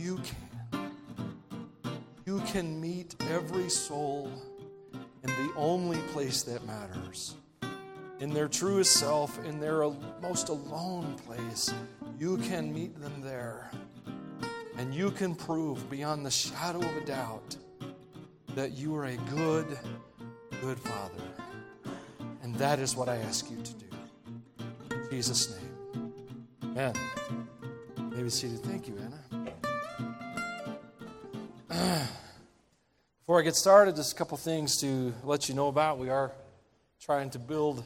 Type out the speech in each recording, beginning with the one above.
you can. You can meet every soul in the only place that matters. In their truest self, in their most alone place, you can meet them there. And you can prove beyond the shadow of a doubt that you are a good, good Father. And that is what I ask you to do. In Jesus' name. Amen. Maybe seated. Thank you, Anna. Before I get started, just a couple things to let you know about. We are trying to build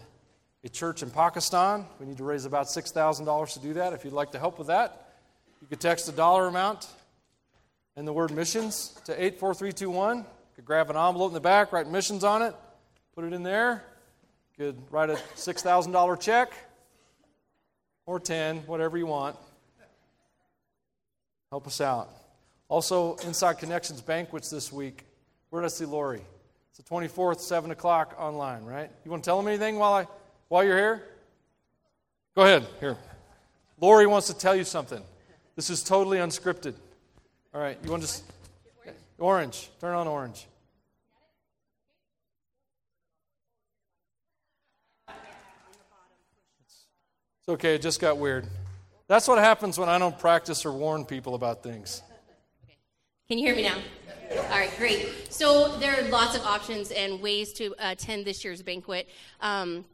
a church in Pakistan. We need to raise about $6,000 to do that. If you'd like to help with that, you could text a dollar amount and the word missions to 84321. You could grab an envelope in the back, write missions on it, put it in there. You could write a $6,000 check or 10, whatever you want. Help us out. Also, Inside Connections banquets this week. Where did I see Lori? It's the 24th, 7 o'clock online, right? You want to tell them anything while, I, while you're here? Go ahead. Here. Lori wants to tell you something. This is totally unscripted. All right. You want to just. Orange. Turn on orange. It's okay. It just got weird. That's what happens when I don't practice or warn people about things. Can you hear me now? All right, great. So there are lots of options and ways to attend this year's banquet. Um,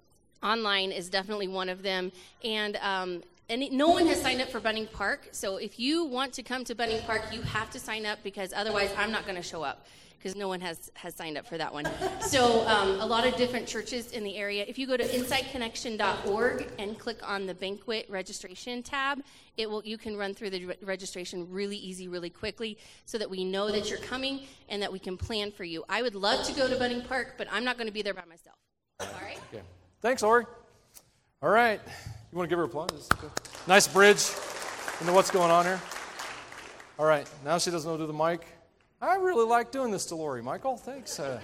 online is definitely one of them, and um, and no one has signed up for Bunning Park. So if you want to come to Bunning Park, you have to sign up because otherwise, I'm not going to show up because no one has, has signed up for that one. So, um, a lot of different churches in the area. If you go to insideconnection.org and click on the banquet registration tab, it will you can run through the re- registration really easy, really quickly, so that we know that you're coming and that we can plan for you. I would love to go to Bunning Park, but I'm not going to be there by myself. All right. Okay. Thanks, Ori. All right. You want to give her applause? Nice bridge into what's going on here. All right. Now she doesn't know to do the mic. I really like doing this to Lori. Michael, thanks. Uh,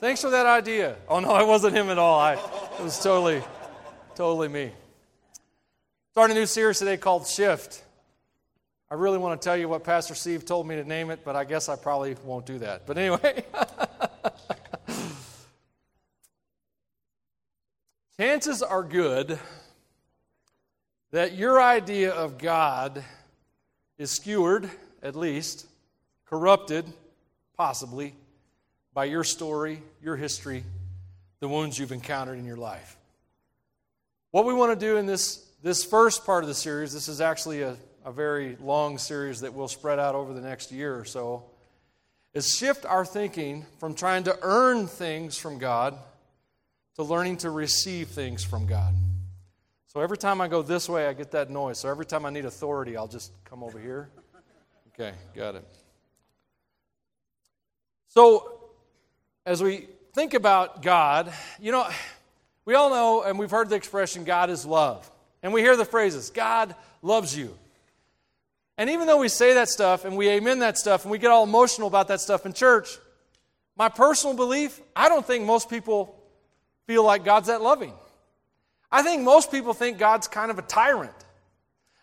thanks for that idea. Oh, no, it wasn't him at all. I, it was totally, totally me. Starting a new series today called Shift. I really want to tell you what Pastor Steve told me to name it, but I guess I probably won't do that. But anyway, chances are good that your idea of God is skewered, at least, corrupted, possibly, by your story, your history, the wounds you've encountered in your life. What we want to do in this, this first part of the series, this is actually a, a very long series that will spread out over the next year or so, is shift our thinking from trying to earn things from God to learning to receive things from God. So every time I go this way, I get that noise. So every time I need authority, I'll just come over here. Okay, got it. So, as we think about God, you know, we all know and we've heard the expression, God is love. And we hear the phrases, God loves you. And even though we say that stuff and we amen that stuff and we get all emotional about that stuff in church, my personal belief, I don't think most people feel like God's that loving. I think most people think God's kind of a tyrant.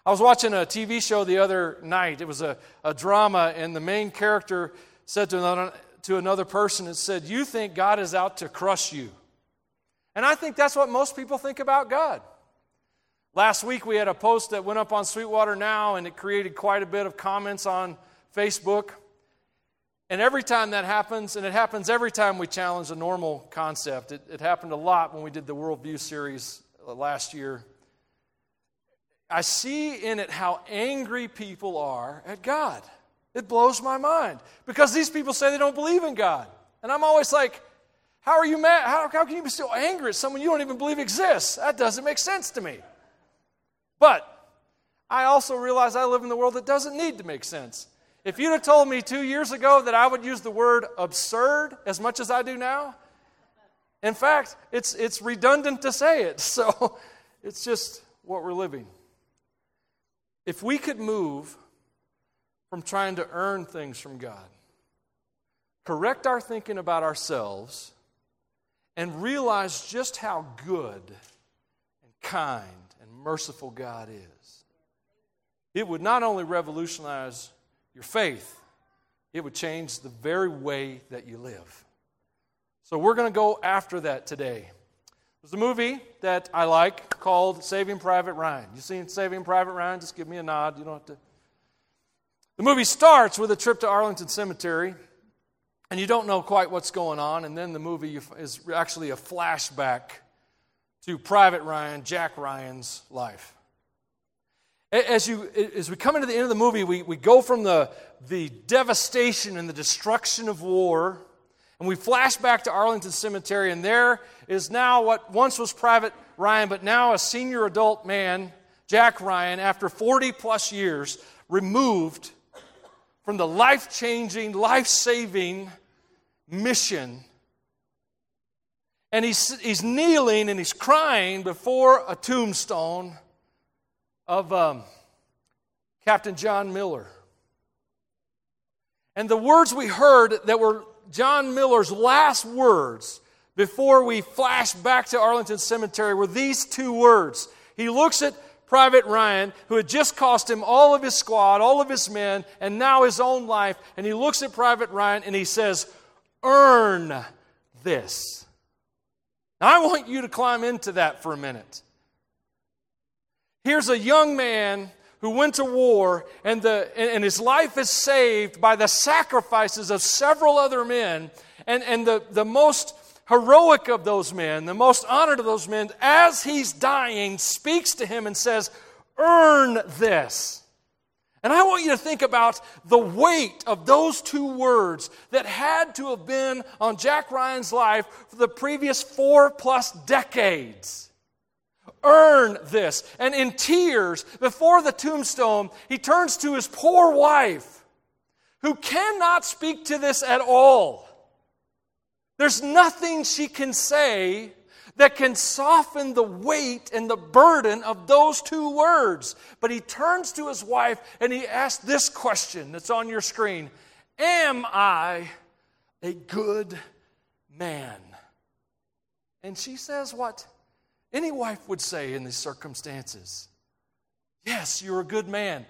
I was watching a TV show the other night. It was a, a drama, and the main character said to another, to another person and said, You think God is out to crush you. And I think that's what most people think about God. Last week we had a post that went up on Sweetwater Now, and it created quite a bit of comments on Facebook. And every time that happens, and it happens every time we challenge a normal concept, it, it happened a lot when we did the Worldview series Uh, last year. I see in it how angry people are at God. It blows my mind because these people say they don't believe in God. And I'm always like, how are you mad? How, how can you be so angry at someone you don't even believe exists? That doesn't make sense to me. But I also realize I live in the world that doesn't need to make sense. If you'd have told me two years ago that I would use the word absurd as much as I do now, in fact, it's, it's redundant to say it. So it's just what we're living. If we could move from trying to earn things from God. Correct our thinking about ourselves and realize just how good and kind and merciful God is. It would not only revolutionize your faith, it would change the very way that you live. So we're going to go after that today. There's a movie that I like called Saving Private Ryan. You seen Saving Private Ryan? Just give me a nod. You don't have to. The movie starts with a trip to Arlington Cemetery, and you don't know quite what's going on, and then the movie is actually a flashback to Private Ryan, Jack Ryan's life. As, you, as we come into the end of the movie, we, we go from the, the devastation and the destruction of war, and we flash back to Arlington Cemetery, and there is now what once was Private Ryan, but now a senior adult man, Jack Ryan, after 40 plus years, removed from the life changing, life saving mission. And he's, he's kneeling and he's crying before a tombstone of um, Captain John Miller. And the words we heard that were John Miller's last words before we flash back to Arlington Cemetery were these two words. He looks at Private Ryan, who had just cost him all of his squad, all of his men, and now his own life, and he looks at Private Ryan and he says, Earn this. Now, I want you to climb into that for a minute. Here's a young man who went to war, and, the, and his life is saved by the sacrifices of several other men. And, and the, the most heroic of those men, the most honored of those men, as he's dying, speaks to him and says, Earn this. And I want you to think about the weight of those two words that had to have been on Jack Ryan's life for the previous four plus decades earn this. And in tears, before the tombstone, he turns to his poor wife, who cannot speak to this at all. There's nothing she can say that can soften the weight and the burden of those two words. But he turns to his wife and he asks this question that's on your screen Am I a good man? And she says, What? Any wife would say in these circumstances, Yes, you're a good man.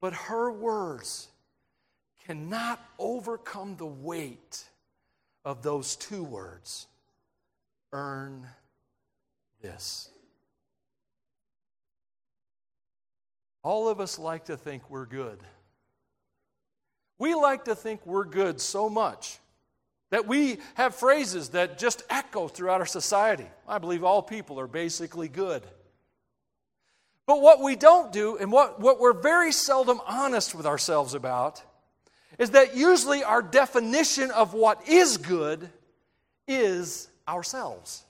But her words cannot overcome the weight of those two words earn this. All of us like to think we're good. We like to think we're good so much that we have phrases that just echo throughout our society. I believe all people are basically good. But what we don't do, and what, what we're very seldom honest with ourselves about, is that usually our definition of what is good is ourselves.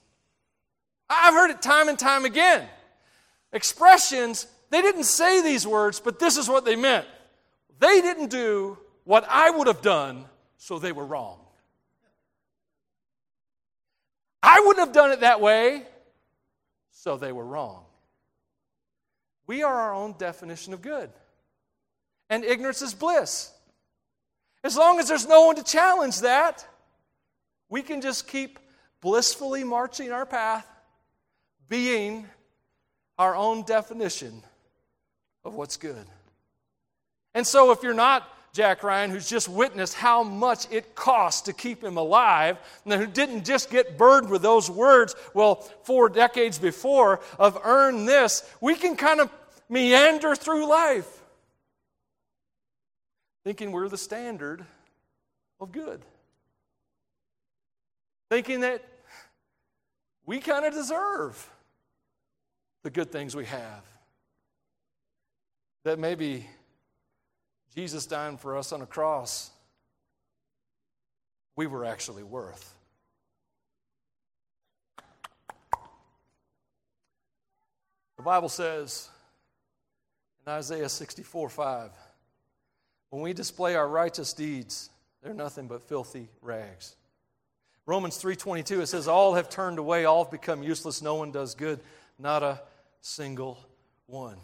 I've heard it time and time again. Expressions, they didn't say these words, but this is what they meant. They didn't do what I would have done, so they were wrong. I wouldn't have done it that way. So they were wrong. We are our own definition of good. And ignorance is bliss. As long as there's no one to challenge that, we can just keep blissfully marching our path, being our own definition of what's good. And so, if you're not Jack Ryan, who's just witnessed how much it costs to keep him alive, and who didn't just get burned with those words, well, four decades before, of earn this, we can kind of meander through life thinking we're the standard of good. Thinking that we kind of deserve the good things we have. That maybe Jesus dying for us on a cross, we were actually worth. The Bible says in Isaiah 64 5, when we display our righteous deeds, they're nothing but filthy rags. Romans 3:22 it says all have turned away all have become useless no one does good not a single one.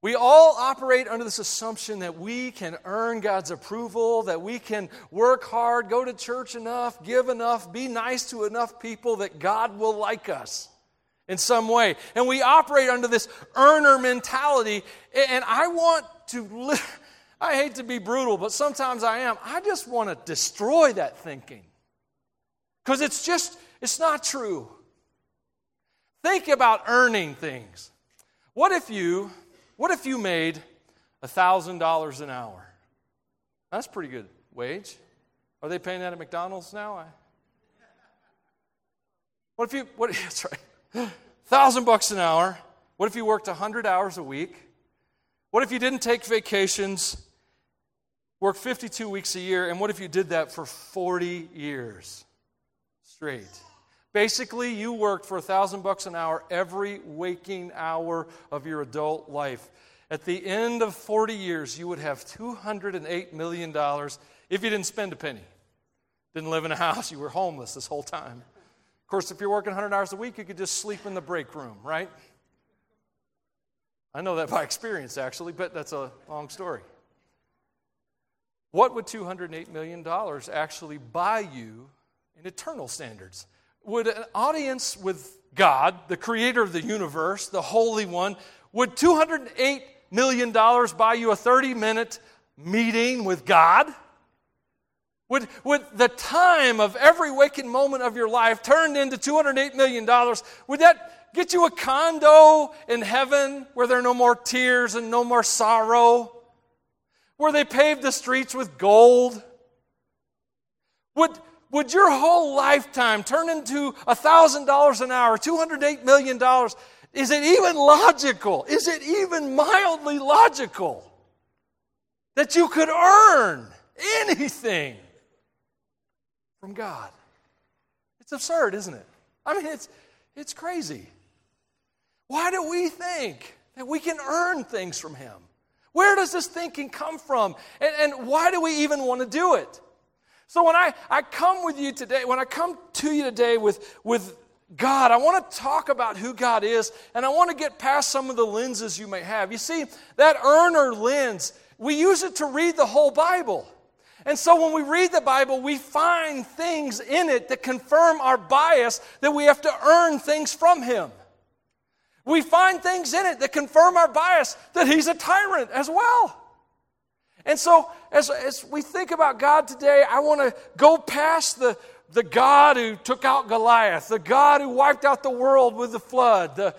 We all operate under this assumption that we can earn God's approval, that we can work hard, go to church enough, give enough, be nice to enough people that God will like us in some way. And we operate under this earner mentality. And I want to, I hate to be brutal, but sometimes I am. I just want to destroy that thinking. Because it's just, it's not true. Think about earning things. What if you, what if you made $1,000 an hour? That's pretty good wage. Are they paying that at McDonald's now? I, what if you, what, that's right, thousand bucks an hour. What if you worked 100 hours a week? What if you didn't take vacations, worked 52 weeks a year, and what if you did that for 40 years straight? Basically, you worked for a thousand bucks an hour every waking hour of your adult life. At the end of 40 years, you would have $208 million if you didn't spend a penny. Didn't live in a house, you were homeless this whole time. Of course, if you're working 100 hours a week, you could just sleep in the break room, right? I know that by experience, actually, but that's a long story. What would $208 million actually buy you in eternal standards? Would an audience with God, the creator of the universe, the Holy One, would $208 million buy you a 30 minute meeting with God? Would, would the time of every waking moment of your life turned into $208 million, would that get you a condo in heaven where there are no more tears and no more sorrow? Where they paved the streets with gold? Would, would your whole lifetime turn into $1,000 an hour, $208 million? Is it even logical? Is it even mildly logical that you could earn anything from God? It's absurd, isn't it? I mean, it's, it's crazy. Why do we think that we can earn things from Him? Where does this thinking come from? And, and why do we even want to do it? So when I, I come with you today, when I come to you today with, with God, I want to talk about who God is, and I want to get past some of the lenses you may have. You see, that earner lens, we use it to read the whole Bible. And so when we read the Bible, we find things in it that confirm our bias that we have to earn things from Him. We find things in it that confirm our bias that He's a tyrant as well. And so, as, as we think about God today, I want to go past the, the God who took out Goliath, the God who wiped out the world with the flood, the,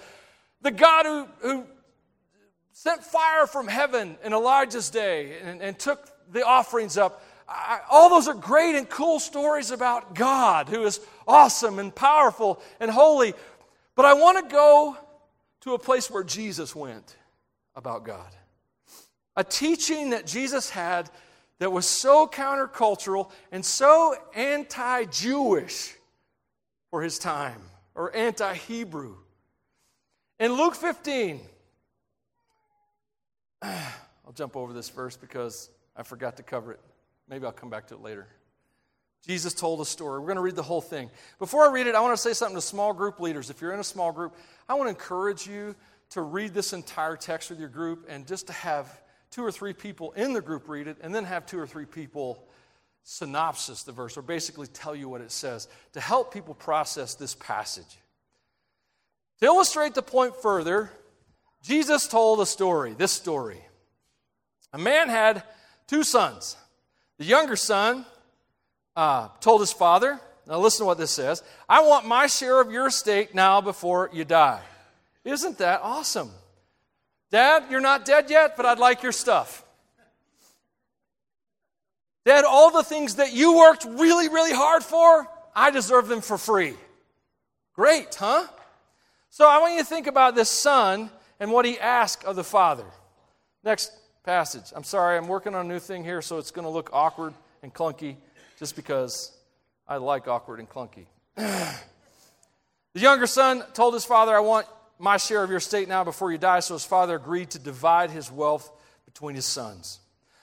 the God who, who sent fire from heaven in Elijah's day and, and took the offerings up. I, all those are great and cool stories about God who is awesome and powerful and holy. But I want to go to a place where Jesus went about God. A teaching that Jesus had that was so countercultural and so anti Jewish for his time, or anti Hebrew. In Luke 15, I'll jump over this verse because I forgot to cover it. Maybe I'll come back to it later. Jesus told a story. We're going to read the whole thing. Before I read it, I want to say something to small group leaders. If you're in a small group, I want to encourage you to read this entire text with your group and just to have two or three people in the group read it, and then have two or three people synopsis the verse, or basically tell you what it says, to help people process this passage. To illustrate the point further, Jesus told a story, this story. A man had two sons. The younger son uh, told his father, now listen to what this says I want my share of your estate now before you die. Isn't that awesome? Dad, you're not dead yet, but I'd like your stuff. Dad, all the things that you worked really, really hard for, I deserve them for free. Great, huh? So I want you to think about this son and what he asked of the father. Next passage. I'm sorry, I'm working on a new thing here, so it's going to look awkward and clunky just because I like awkward and clunky. the younger son told his father, I want my share of your estate now before you die. So his father agreed to divide his wealth between his sons.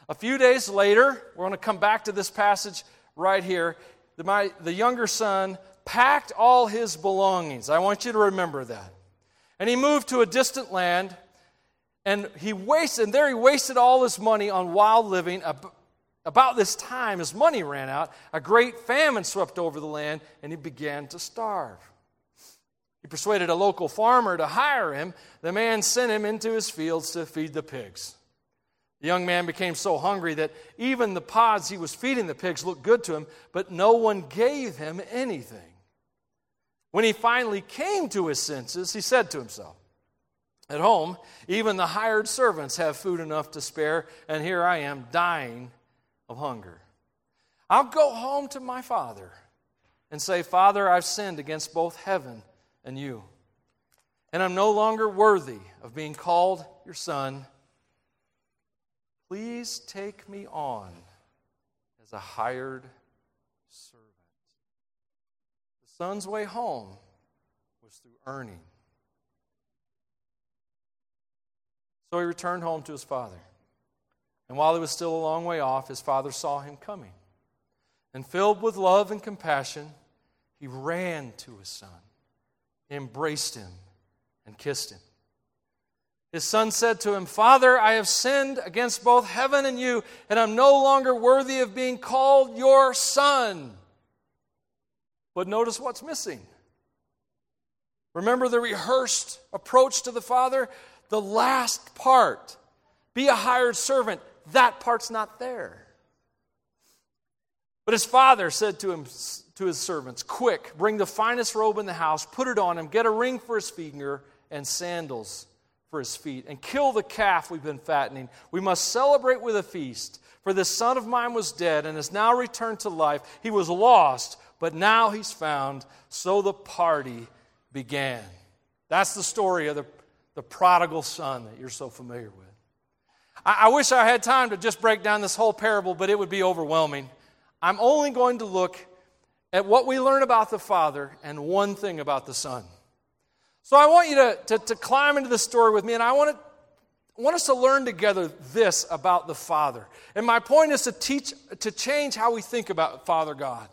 A few days later, we're going to come back to this passage right here. The, my, the younger son packed all his belongings. I want you to remember that. And he moved to a distant land, and he wasted, and there he wasted all his money on wild living. About this time, his money ran out. A great famine swept over the land, and he began to starve. He persuaded a local farmer to hire him. The man sent him into his fields to feed the pigs. The young man became so hungry that even the pods he was feeding the pigs looked good to him, but no one gave him anything. When he finally came to his senses, he said to himself, At home, even the hired servants have food enough to spare, and here I am dying of hunger. I'll go home to my father and say, Father, I've sinned against both heaven and you, and I'm no longer worthy of being called your son. Please take me on as a hired servant. The son's way home was through earning. So he returned home to his father. And while he was still a long way off, his father saw him coming. And filled with love and compassion, he ran to his son, embraced him, and kissed him. His son said to him, Father, I have sinned against both heaven and you, and I'm no longer worthy of being called your son. But notice what's missing. Remember the rehearsed approach to the Father? The last part be a hired servant. That part's not there. But his father said to him, to his servants, Quick, bring the finest robe in the house, put it on him, get a ring for his finger, and sandals for his feet, and kill the calf we've been fattening. We must celebrate with a feast. For this son of mine was dead and has now returned to life. He was lost, but now he's found. So the party began. That's the story of the, the prodigal son that you're so familiar with. I, I wish I had time to just break down this whole parable, but it would be overwhelming. I'm only going to look at what we learn about the Father and one thing about the Son. So I want you to, to, to climb into the story with me, and I want, to, want us to learn together this about the Father. And my point is to teach, to change how we think about Father God.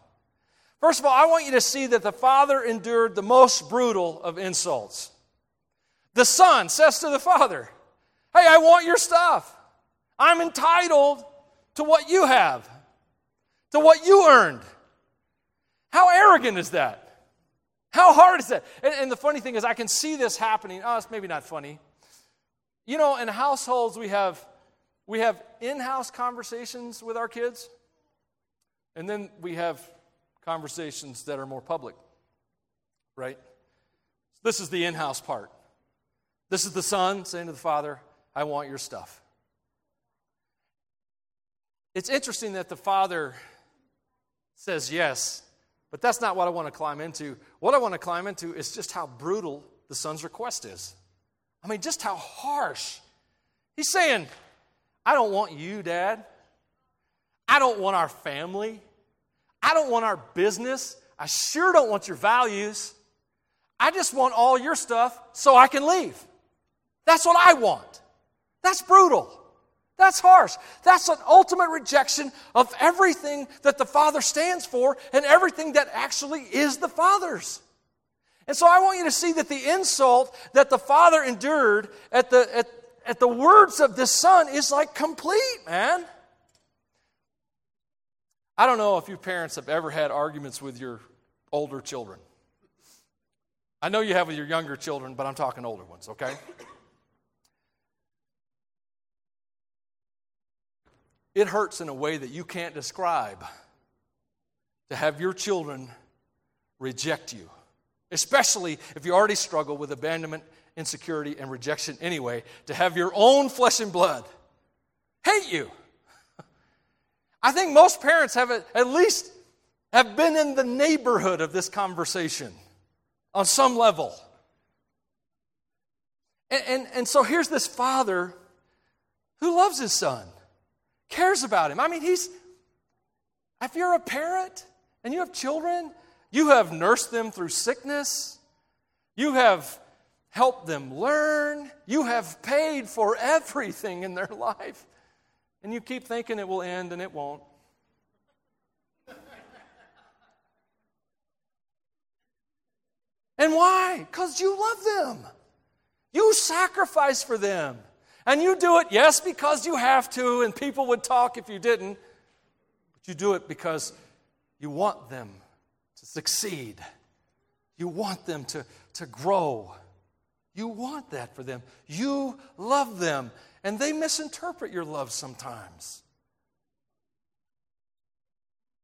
First of all, I want you to see that the Father endured the most brutal of insults. The Son says to the Father, Hey, I want your stuff. I'm entitled to what you have, to what you earned. How arrogant is that? How hard is that? And, and, the funny thing is, I can see this happening. Oh, it's maybe not funny. You know, in households, we have, we have in house conversations with our kids, and then we have conversations that are more public, right? This is the in house part. This is the son saying to the father, I want your stuff. It's interesting that the father says yes but that's not what I want to climb into. What I want to climb into is just how brutal the son's request is. I mean, just how harsh. He's saying, I don't want you, Dad. I don't want our family. I don't want our business. I sure don't want your values. I just want all your stuff so I can leave. That's what I want. That's brutal. That's harsh. That's an ultimate rejection of everything that the Father stands for and everything that actually is the Father's. And so I want you to see that the insult that the Father endured at the, at, at the words of this Son is like complete, man. I don't know if you parents have ever had arguments with your older children. I know you have with your younger children, but I'm talking older ones, okay? It hurts in a way that you can't describe to have your children reject you, especially if you already struggle with abandonment, insecurity, and rejection anyway, to have your own flesh and blood hate you. I think most parents have at least have been in the neighborhood of this conversation on some level. And, and, and so here's this father who loves his son cares about him. I mean, he's, if you're a parent and you have children, you have nursed them through sickness, you have helped them learn, you have paid for everything in their life, and you keep thinking it will end and it won't. And why? Because you love them. You sacrifice for them. And you do it, yes, because you have to, and people would talk if you didn't, but you do it because you want them to succeed. You want them to, to grow. You want that for them. You love them. and they misinterpret your love sometimes.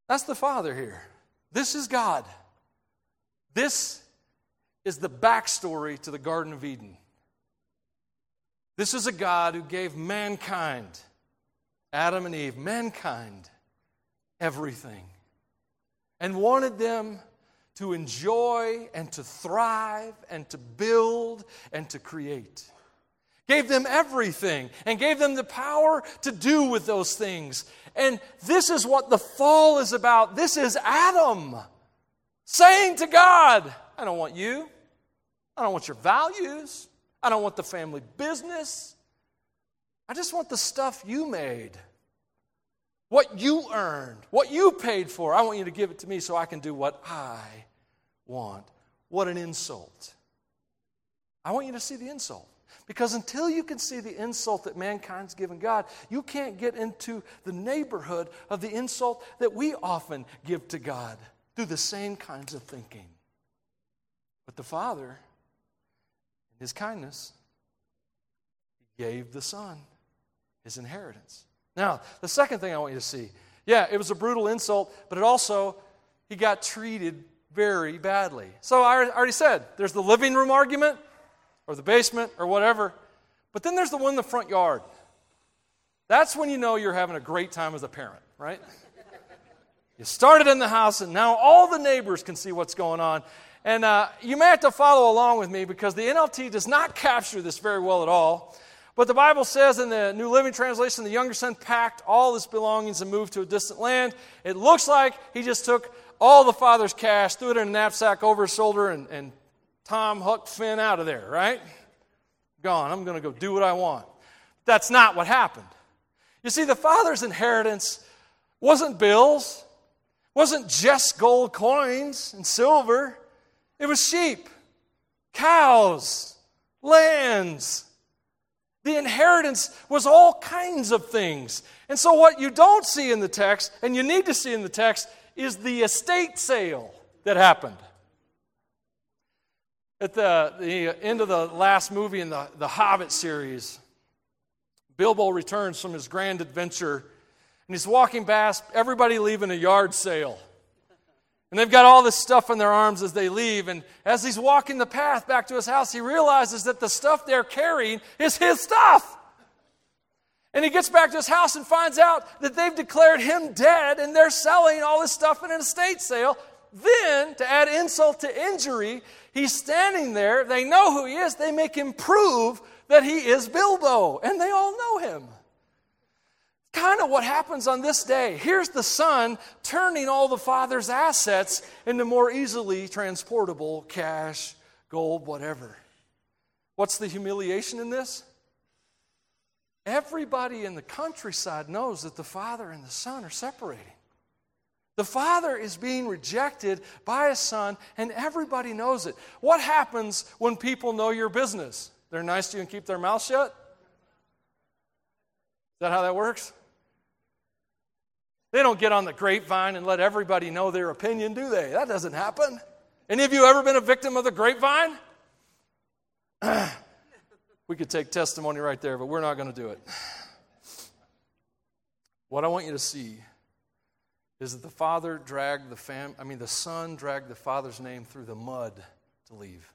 That's the Father here. This is God. This is the backstory to the Garden of Eden. This is a God who gave mankind, Adam and Eve, mankind, everything, and wanted them to enjoy and to thrive and to build and to create. Gave them everything and gave them the power to do with those things. And this is what the fall is about. This is Adam saying to God, I don't want you. I don't want your values. I don't want the family business. I just want the stuff you made, what you earned, what you paid for. I want you to give it to me so I can do what I want. What an insult. I want you to see the insult. Because until you can see the insult that mankind's given God, you can't get into the neighborhood of the insult that we often give to God through the same kinds of thinking. But the Father, His kindness, He gave the Son His inheritance. Now, the second thing I want you to see yeah, it was a brutal insult, but it also, He got treated very badly. So I already said there's the living room argument or the basement or whatever, but then there's the one in the front yard. That's when you know you're having a great time as a parent, right? You started in the house, and now all the neighbors can see what's going on. And uh, you may have to follow along with me because the NLT does not capture this very well at all. But the Bible says in the New Living Translation, the younger son packed all his belongings and moved to a distant land. It looks like he just took all the father's cash, threw it in a knapsack over his shoulder, and, and Tom hooked Finn out of there, right? Gone. I'm going to go do what I want. That's not what happened. You see, the father's inheritance wasn't bills, wasn't just gold coins and silver. It was sheep, cows, lands. The inheritance was all kinds of things. And so, what you don't see in the text, and you need to see in the text, is the estate sale that happened. At the, the end of the last movie in the, the Hobbit series, Bilbo returns from his grand adventure and he's walking past everybody leaving a yard sale. And they've got all this stuff in their arms as they leave. And as he's walking the path back to his house, he realizes that the stuff they're carrying is his stuff. And he gets back to his house and finds out that they've declared him dead and they're selling all this stuff in an estate sale. Then, to add insult to injury, he's standing there. They know who he is. They make him prove that he is Bilbo, and they all know him. Kind of what happens on this day. Here's the son turning all the father's assets into more easily transportable cash, gold, whatever. What's the humiliation in this? Everybody in the countryside knows that the father and the son are separating. The father is being rejected by his son, and everybody knows it. What happens when people know your business? They're nice to you and keep their mouth shut? Is that how that works? They don't get on the grapevine and let everybody know their opinion, do they? That doesn't happen. Any of you ever been a victim of the grapevine? We could take testimony right there, but we're not going to do it. What I want you to see is that the father dragged the fam I mean the son dragged the father's name through the mud to leave.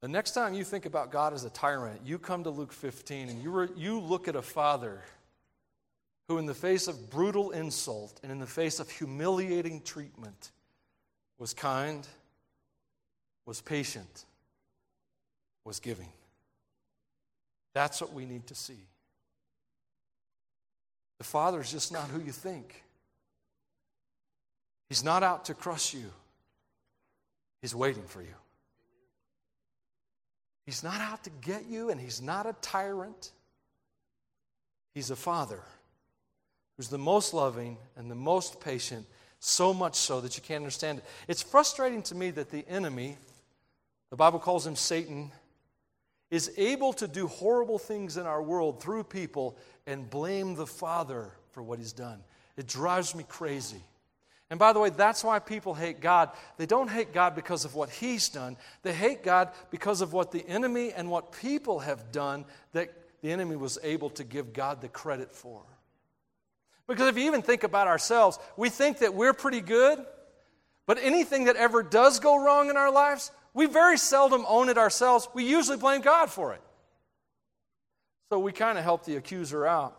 The next time you think about God as a tyrant, you come to Luke 15 and you, re, you look at a father who, in the face of brutal insult and in the face of humiliating treatment, was kind, was patient, was giving. That's what we need to see. The Father is just not who you think. He's not out to crush you, He's waiting for you. He's not out to get you, and He's not a tyrant. He's a Father who's the most loving and the most patient, so much so that you can't understand it. It's frustrating to me that the enemy, the Bible calls him Satan, is able to do horrible things in our world through people and blame the Father for what he's done. It drives me crazy. And by the way, that's why people hate God. They don't hate God because of what He's done, they hate God because of what the enemy and what people have done that the enemy was able to give God the credit for. Because if you even think about ourselves, we think that we're pretty good, but anything that ever does go wrong in our lives, we very seldom own it ourselves. We usually blame God for it. So we kind of help the accuser out.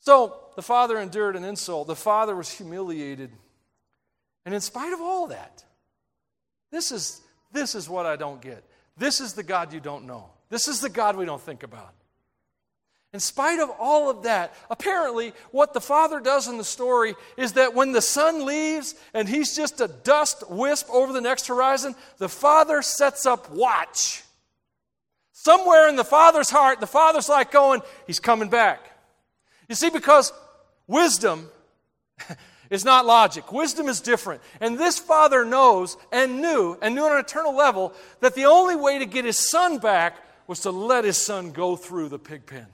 So the father endured an insult. The father was humiliated. And in spite of all that, this is, this is what I don't get. This is the God you don't know. This is the God we don't think about. In spite of all of that, apparently, what the father does in the story is that when the son leaves and he's just a dust wisp over the next horizon, the father sets up watch. Somewhere in the father's heart, the father's like going, He's coming back. You see, because wisdom is not logic, wisdom is different. And this father knows and knew, and knew on an eternal level, that the only way to get his son back was to let his son go through the pig pen.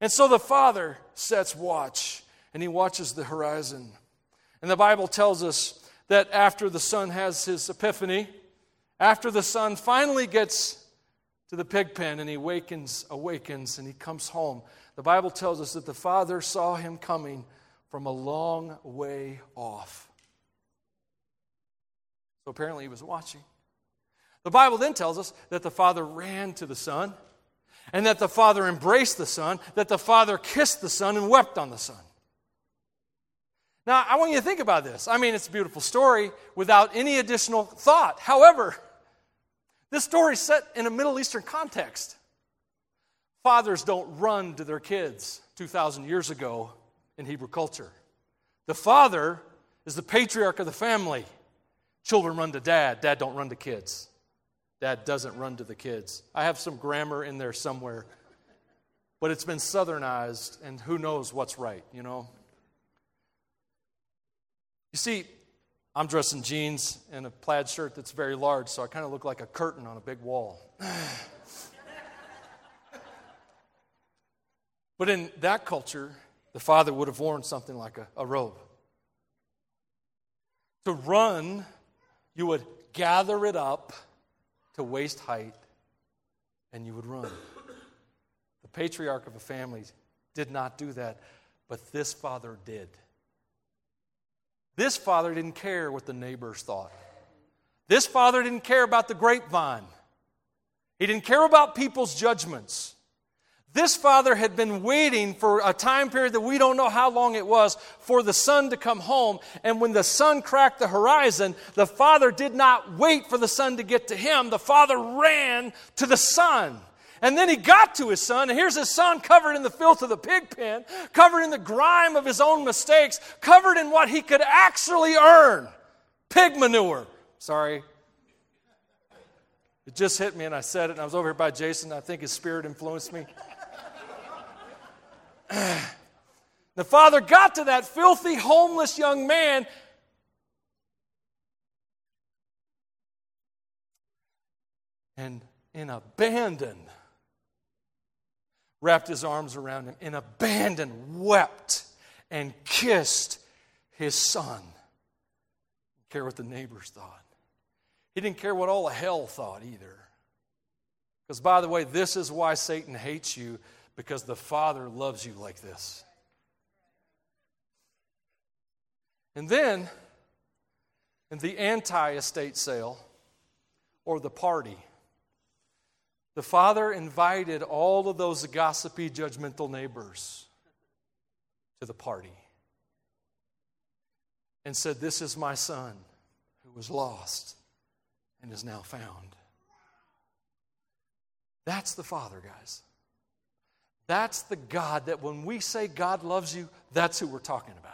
And so the father sets watch and he watches the horizon. And the Bible tells us that after the son has his epiphany, after the son finally gets to the pig pen and he awakens, awakens and he comes home, the Bible tells us that the father saw him coming from a long way off. So apparently he was watching. The Bible then tells us that the father ran to the son and that the father embraced the son, that the father kissed the son and wept on the son. Now, I want you to think about this. I mean, it's a beautiful story without any additional thought. However, this story is set in a Middle Eastern context. Fathers don't run to their kids 2,000 years ago in Hebrew culture. The father is the patriarch of the family. Children run to dad, dad don't run to kids. Dad doesn't run to the kids. I have some grammar in there somewhere, but it's been southernized, and who knows what's right, you know? You see, I'm dressed in jeans and a plaid shirt that's very large, so I kind of look like a curtain on a big wall. But in that culture, the father would have worn something like a, a robe. To run, you would gather it up to waist height and you would run. The patriarch of a family did not do that, but this father did. This father didn't care what the neighbors thought. This father didn't care about the grapevine. He didn't care about people's judgments. This father had been waiting for a time period that we don't know how long it was for the son to come home. And when the sun cracked the horizon, the father did not wait for the son to get to him. The father ran to the son. And then he got to his son, and here's his son covered in the filth of the pig pen, covered in the grime of his own mistakes, covered in what he could actually earn pig manure. Sorry. It just hit me, and I said it, and I was over here by Jason. I think his spirit influenced me. the father got to that filthy, homeless young man. And in abandon, wrapped his arms around him, in abandon, wept and kissed his son. Didn't care what the neighbors thought. He didn't care what all of hell thought either. Because, by the way, this is why Satan hates you because the Father loves you like this. And then, in the anti estate sale or the party, the father invited all of those gossipy, judgmental neighbors to the party and said, This is my son who was lost and is now found. That's the father, guys. That's the God that when we say God loves you, that's who we're talking about.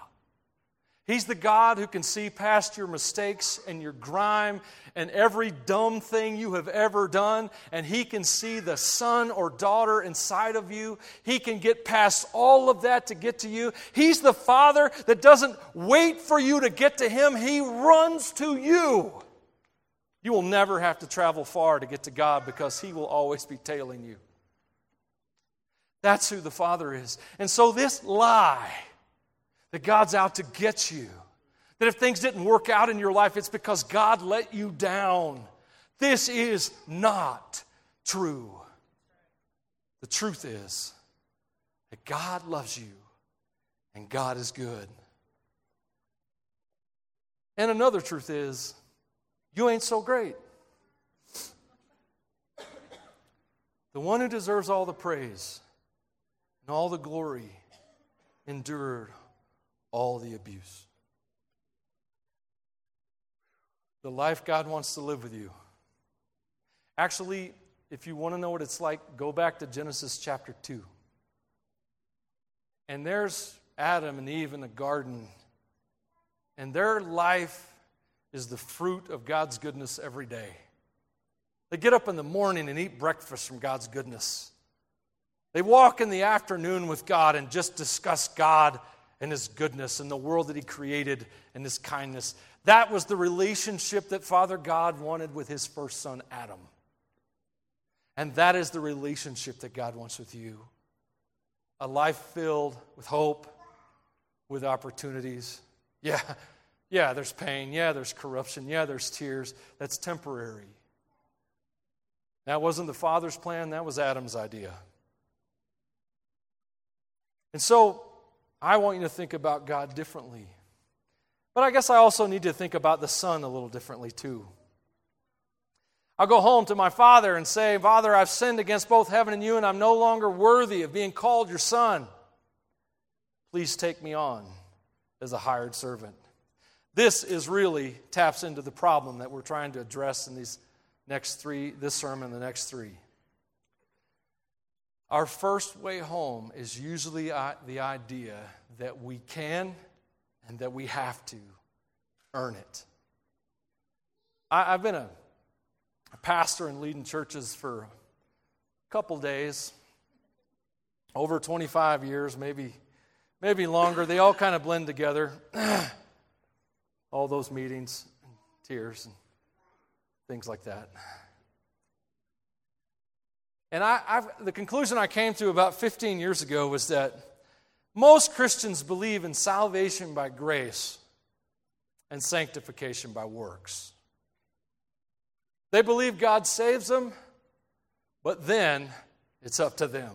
He's the God who can see past your mistakes and your grime and every dumb thing you have ever done, and He can see the son or daughter inside of you. He can get past all of that to get to you. He's the Father that doesn't wait for you to get to Him, He runs to you. You will never have to travel far to get to God because He will always be tailing you. That's who the Father is. And so, this lie that God's out to get you. That if things didn't work out in your life, it's because God let you down. This is not true. The truth is that God loves you and God is good. And another truth is, you ain't so great. The one who deserves all the praise and all the glory endured all the abuse. The life God wants to live with you. Actually, if you want to know what it's like, go back to Genesis chapter 2. And there's Adam and Eve in the garden, and their life is the fruit of God's goodness every day. They get up in the morning and eat breakfast from God's goodness. They walk in the afternoon with God and just discuss God and His goodness and the world that He created and His kindness. That was the relationship that Father God wanted with His first son, Adam. And that is the relationship that God wants with you a life filled with hope, with opportunities. Yeah, yeah, there's pain. Yeah, there's corruption. Yeah, there's tears. That's temporary. That wasn't the Father's plan, that was Adam's idea. And so, I want you to think about God differently. But I guess I also need to think about the Son a little differently, too. I'll go home to my father and say, Father, I've sinned against both heaven and you, and I'm no longer worthy of being called your son. Please take me on as a hired servant. This is really taps into the problem that we're trying to address in these next three, this sermon, the next three. Our first way home is usually uh, the idea that we can and that we have to earn it. I, have been a, a pastor and leading churches for a couple days, over 25 years, maybe, maybe longer. They all kind of blend together. all those meetings, and tears, and things like that. And I, I've, the conclusion I came to about 15 years ago was that most Christians believe in salvation by grace and sanctification by works. They believe God saves them, but then it's up to them.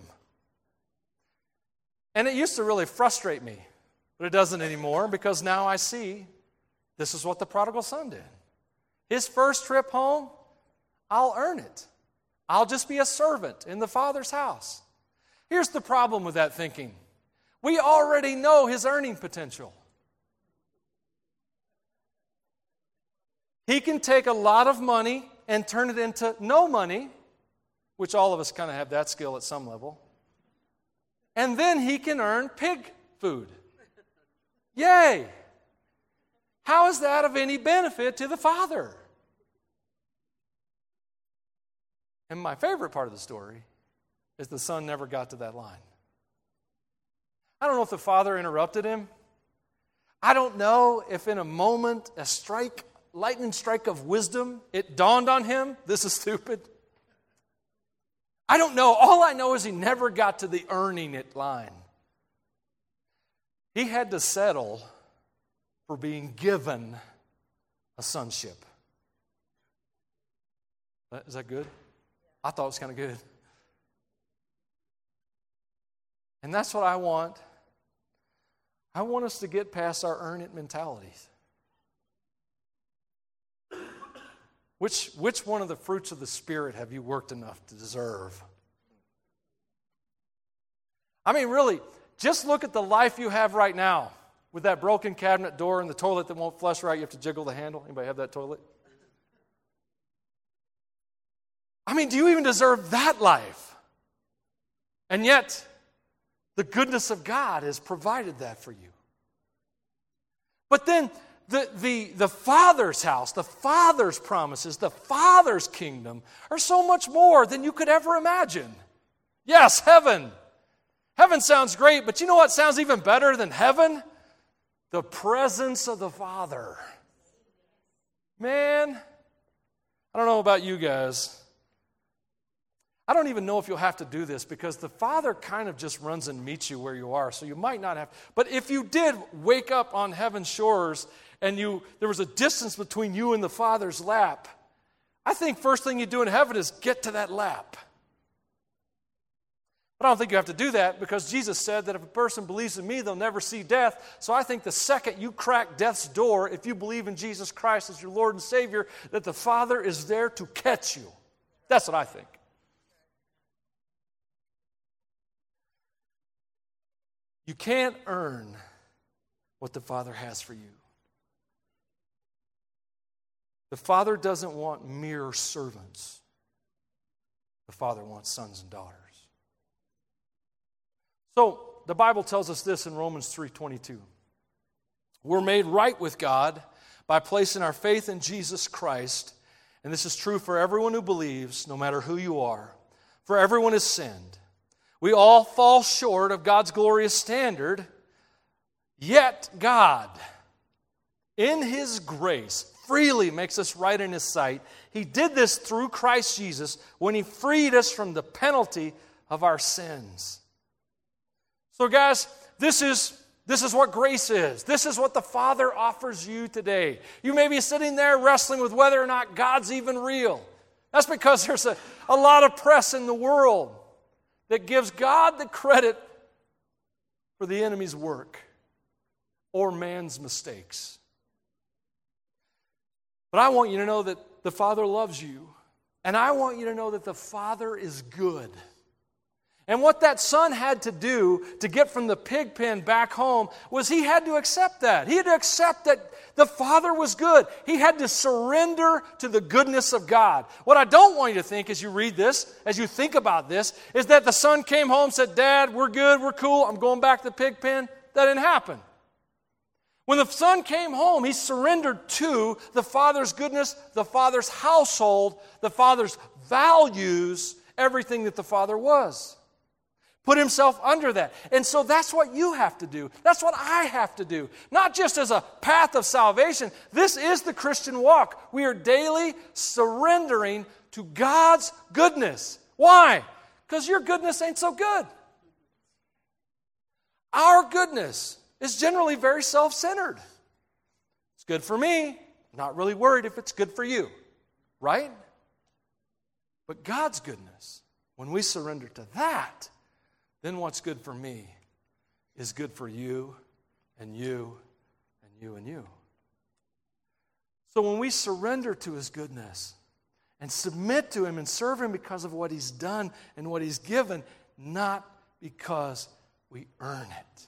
And it used to really frustrate me, but it doesn't anymore because now I see this is what the prodigal son did. His first trip home, I'll earn it. I'll just be a servant in the Father's house. Here's the problem with that thinking we already know his earning potential. He can take a lot of money and turn it into no money, which all of us kind of have that skill at some level. And then he can earn pig food. Yay! How is that of any benefit to the Father? And my favorite part of the story is the son never got to that line. I don't know if the father interrupted him. I don't know if in a moment, a strike, lightning strike of wisdom, it dawned on him this is stupid. I don't know. All I know is he never got to the earning it line. He had to settle for being given a sonship. Is that good? I thought it was kind of good. And that's what I want. I want us to get past our earn it mentalities. Which, which one of the fruits of the Spirit have you worked enough to deserve? I mean, really, just look at the life you have right now with that broken cabinet door and the toilet that won't flush right. You have to jiggle the handle. Anybody have that toilet? I mean, do you even deserve that life? And yet, the goodness of God has provided that for you. But then, the, the, the Father's house, the Father's promises, the Father's kingdom are so much more than you could ever imagine. Yes, heaven. Heaven sounds great, but you know what sounds even better than heaven? The presence of the Father. Man, I don't know about you guys. I don't even know if you'll have to do this because the Father kind of just runs and meets you where you are. So you might not have. But if you did wake up on heaven's shores and you there was a distance between you and the Father's lap, I think first thing you do in heaven is get to that lap. But I don't think you have to do that because Jesus said that if a person believes in me, they'll never see death. So I think the second you crack death's door, if you believe in Jesus Christ as your Lord and Savior, that the Father is there to catch you. That's what I think. You can't earn what the Father has for you. The Father doesn't want mere servants, the Father wants sons and daughters. So, the Bible tells us this in Romans 3:22. We're made right with God by placing our faith in Jesus Christ, and this is true for everyone who believes, no matter who you are. For everyone has sinned we all fall short of God's glorious standard, yet God, in His grace, freely makes us right in His sight. He did this through Christ Jesus when He freed us from the penalty of our sins. So, guys, this is this is what grace is. This is what the Father offers you today. You may be sitting there wrestling with whether or not God's even real. That's because there's a, a lot of press in the world that gives God the credit for the enemy's work or man's mistakes. But I want you to know that the Father loves you, and I want you to know that the Father is good. And what that son had to do to get from the pig pen back home was he had to accept that. He had to accept that the Father was good. He had to surrender to the goodness of God. What I don't want you to think as you read this, as you think about this, is that the son came home said, Dad, we're good, we're cool, I'm going back to the pig pen. That didn't happen. When the son came home, he surrendered to the father's goodness, the father's household, the father's values, everything that the father was put himself under that. And so that's what you have to do. That's what I have to do. Not just as a path of salvation. This is the Christian walk. We are daily surrendering to God's goodness. Why? Because your goodness ain't so good. Our goodness is generally very self centered. It's good for me. not really worried if it's good for you, right? But God's goodness, when we surrender to that, then what's good for me is good for you and you and you and you. So when we surrender to his goodness and submit to him and serve him because of what he's done and what he's given, not because we earn it.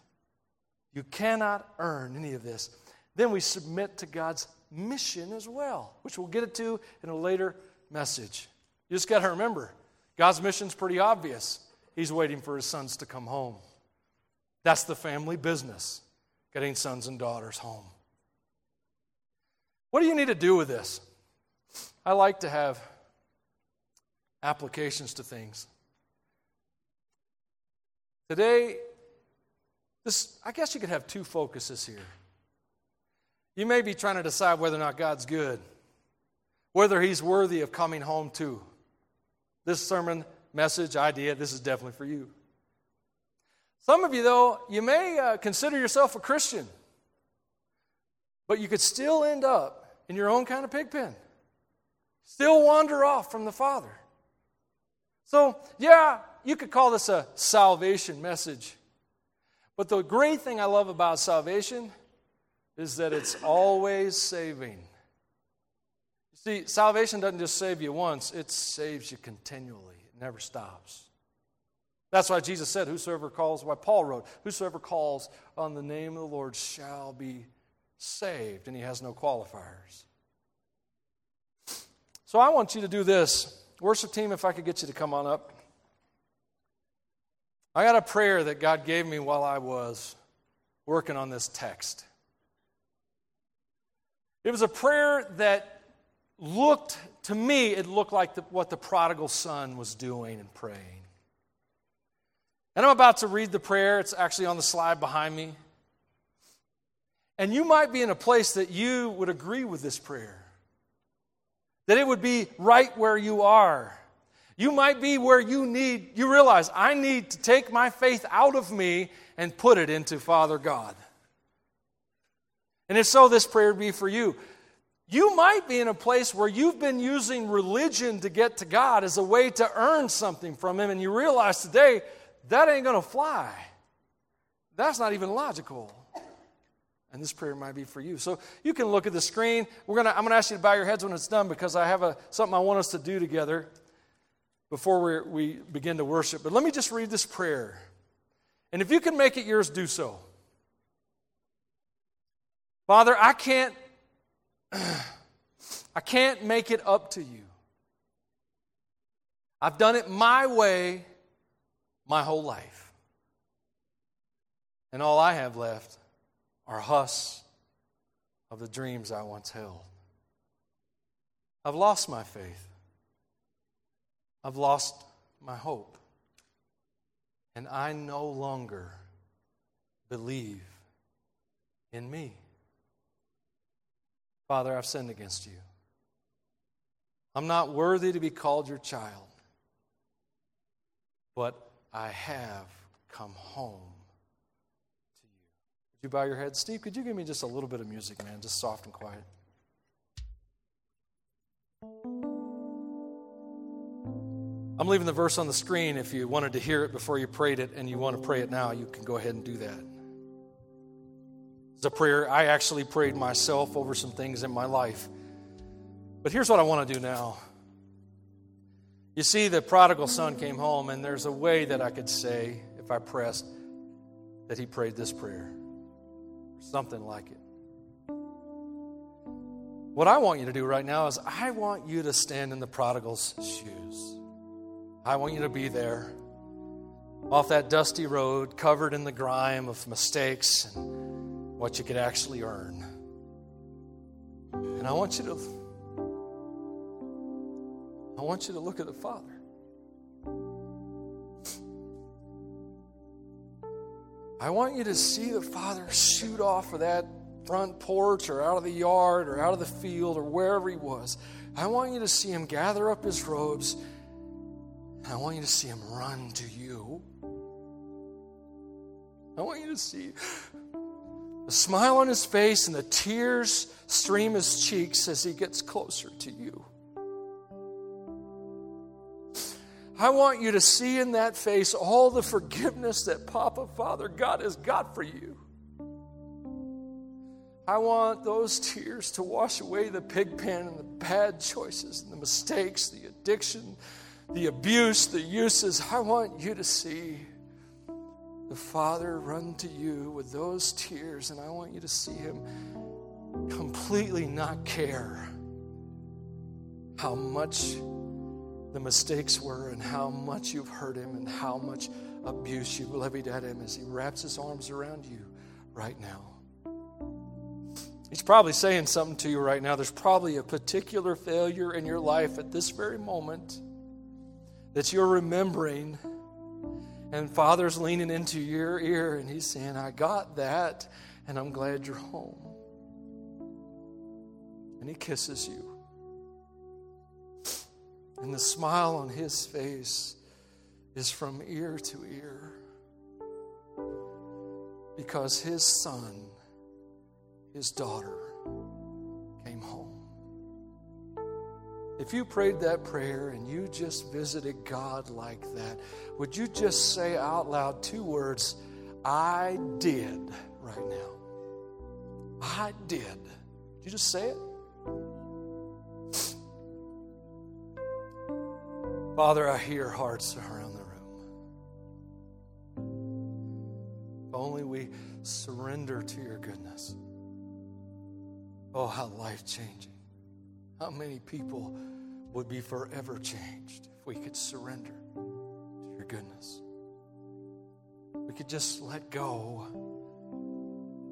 You cannot earn any of this. Then we submit to God's mission as well, which we'll get to in a later message. You just got to remember God's mission is pretty obvious. He's waiting for his sons to come home. That's the family business, getting sons and daughters home. What do you need to do with this? I like to have applications to things. Today, this, I guess you could have two focuses here. You may be trying to decide whether or not God's good, whether He's worthy of coming home to. This sermon message, idea, this is definitely for you. Some of you, though, you may uh, consider yourself a Christian, but you could still end up in your own kind of pig pen, still wander off from the Father. So, yeah, you could call this a salvation message. But the great thing I love about salvation is that it's always saving. You see, salvation doesn't just save you once, it saves you continually never stops. That's why Jesus said, Whosoever calls, why Paul wrote, Whosoever calls on the name of the Lord shall be saved. And he has no qualifiers. So I want you to do this. Worship team, if I could get you to come on up. I got a prayer that God gave me while I was working on this text. It was a prayer that looked to me, it looked like the, what the prodigal son was doing and praying. And I'm about to read the prayer. It's actually on the slide behind me. And you might be in a place that you would agree with this prayer, that it would be right where you are. You might be where you need, you realize, I need to take my faith out of me and put it into Father God. And if so, this prayer would be for you. You might be in a place where you've been using religion to get to God as a way to earn something from Him, and you realize today that ain't going to fly. That's not even logical. And this prayer might be for you. So you can look at the screen. We're gonna, I'm going to ask you to bow your heads when it's done because I have a, something I want us to do together before we begin to worship. But let me just read this prayer. And if you can make it yours, do so. Father, I can't I can't make it up to you. I've done it my way my whole life. And all I have left are husks of the dreams I once held. I've lost my faith. I've lost my hope. And I no longer believe in me. Father, I've sinned against you. I'm not worthy to be called your child, but I have come home to you. Would you bow your head? Steve, could you give me just a little bit of music, man? Just soft and quiet. I'm leaving the verse on the screen. If you wanted to hear it before you prayed it and you want to pray it now, you can go ahead and do that. It's a prayer I actually prayed myself over some things in my life. But here's what I want to do now. You see, the prodigal son came home, and there's a way that I could say, if I pressed, that he prayed this prayer. or Something like it. What I want you to do right now is I want you to stand in the prodigal's shoes. I want you to be there off that dusty road, covered in the grime of mistakes and what you could actually earn. And I want you to I want you to look at the Father. I want you to see the Father shoot off of that front porch or out of the yard or out of the field or wherever he was. I want you to see him gather up his robes I want you to see him run to you. I want you to see the smile on his face and the tears stream his cheeks as he gets closer to you. I want you to see in that face all the forgiveness that Papa, Father, God has got for you. I want those tears to wash away the pig pen and the bad choices and the mistakes, the addiction, the abuse, the uses. I want you to see the Father run to you with those tears, and I want you to see Him completely not care how much the mistakes were and how much you've hurt Him and how much abuse you've levied at Him as He wraps His arms around you right now. He's probably saying something to you right now. There's probably a particular failure in your life at this very moment that you're remembering. And Father's leaning into your ear and He's saying, I got that, and I'm glad you're home. And He kisses you. And the smile on His face is from ear to ear because His son, His daughter, came home. If you prayed that prayer and you just visited God like that, would you just say out loud two words, I did, right now? I did. Did you just say it? Father, I hear hearts around the room. If only we surrender to your goodness. Oh, how life changing. How many people would be forever changed if we could surrender to your goodness. We could just let go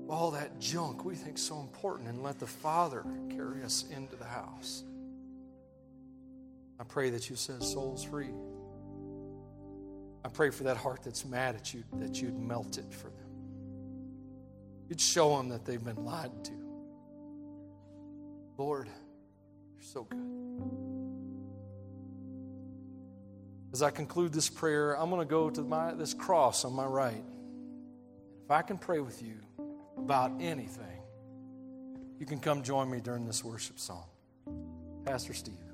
of all that junk we think so important and let the Father carry us into the house. I pray that you set souls free. I pray for that heart that's mad at you that you'd melt it for them. You'd show them that they've been lied to. Lord, you're so good. As I conclude this prayer, I'm going to go to my, this cross on my right. If I can pray with you about anything, you can come join me during this worship song. Pastor Steve.